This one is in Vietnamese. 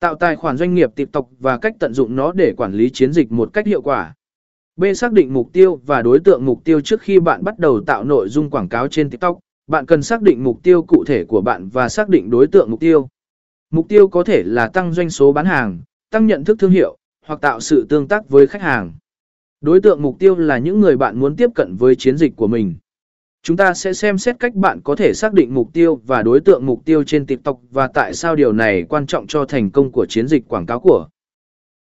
Tạo tài khoản doanh nghiệp TikTok và cách tận dụng nó để quản lý chiến dịch một cách hiệu quả. B. Xác định mục tiêu và đối tượng mục tiêu trước khi bạn bắt đầu tạo nội dung quảng cáo trên TikTok. Bạn cần xác định mục tiêu cụ thể của bạn và xác định đối tượng mục tiêu. Mục tiêu có thể là tăng doanh số bán hàng, tăng nhận thức thương hiệu, hoặc tạo sự tương tác với khách hàng. Đối tượng mục tiêu là những người bạn muốn tiếp cận với chiến dịch của mình. Chúng ta sẽ xem xét cách bạn có thể xác định mục tiêu và đối tượng mục tiêu trên TikTok và tại sao điều này quan trọng cho thành công của chiến dịch quảng cáo của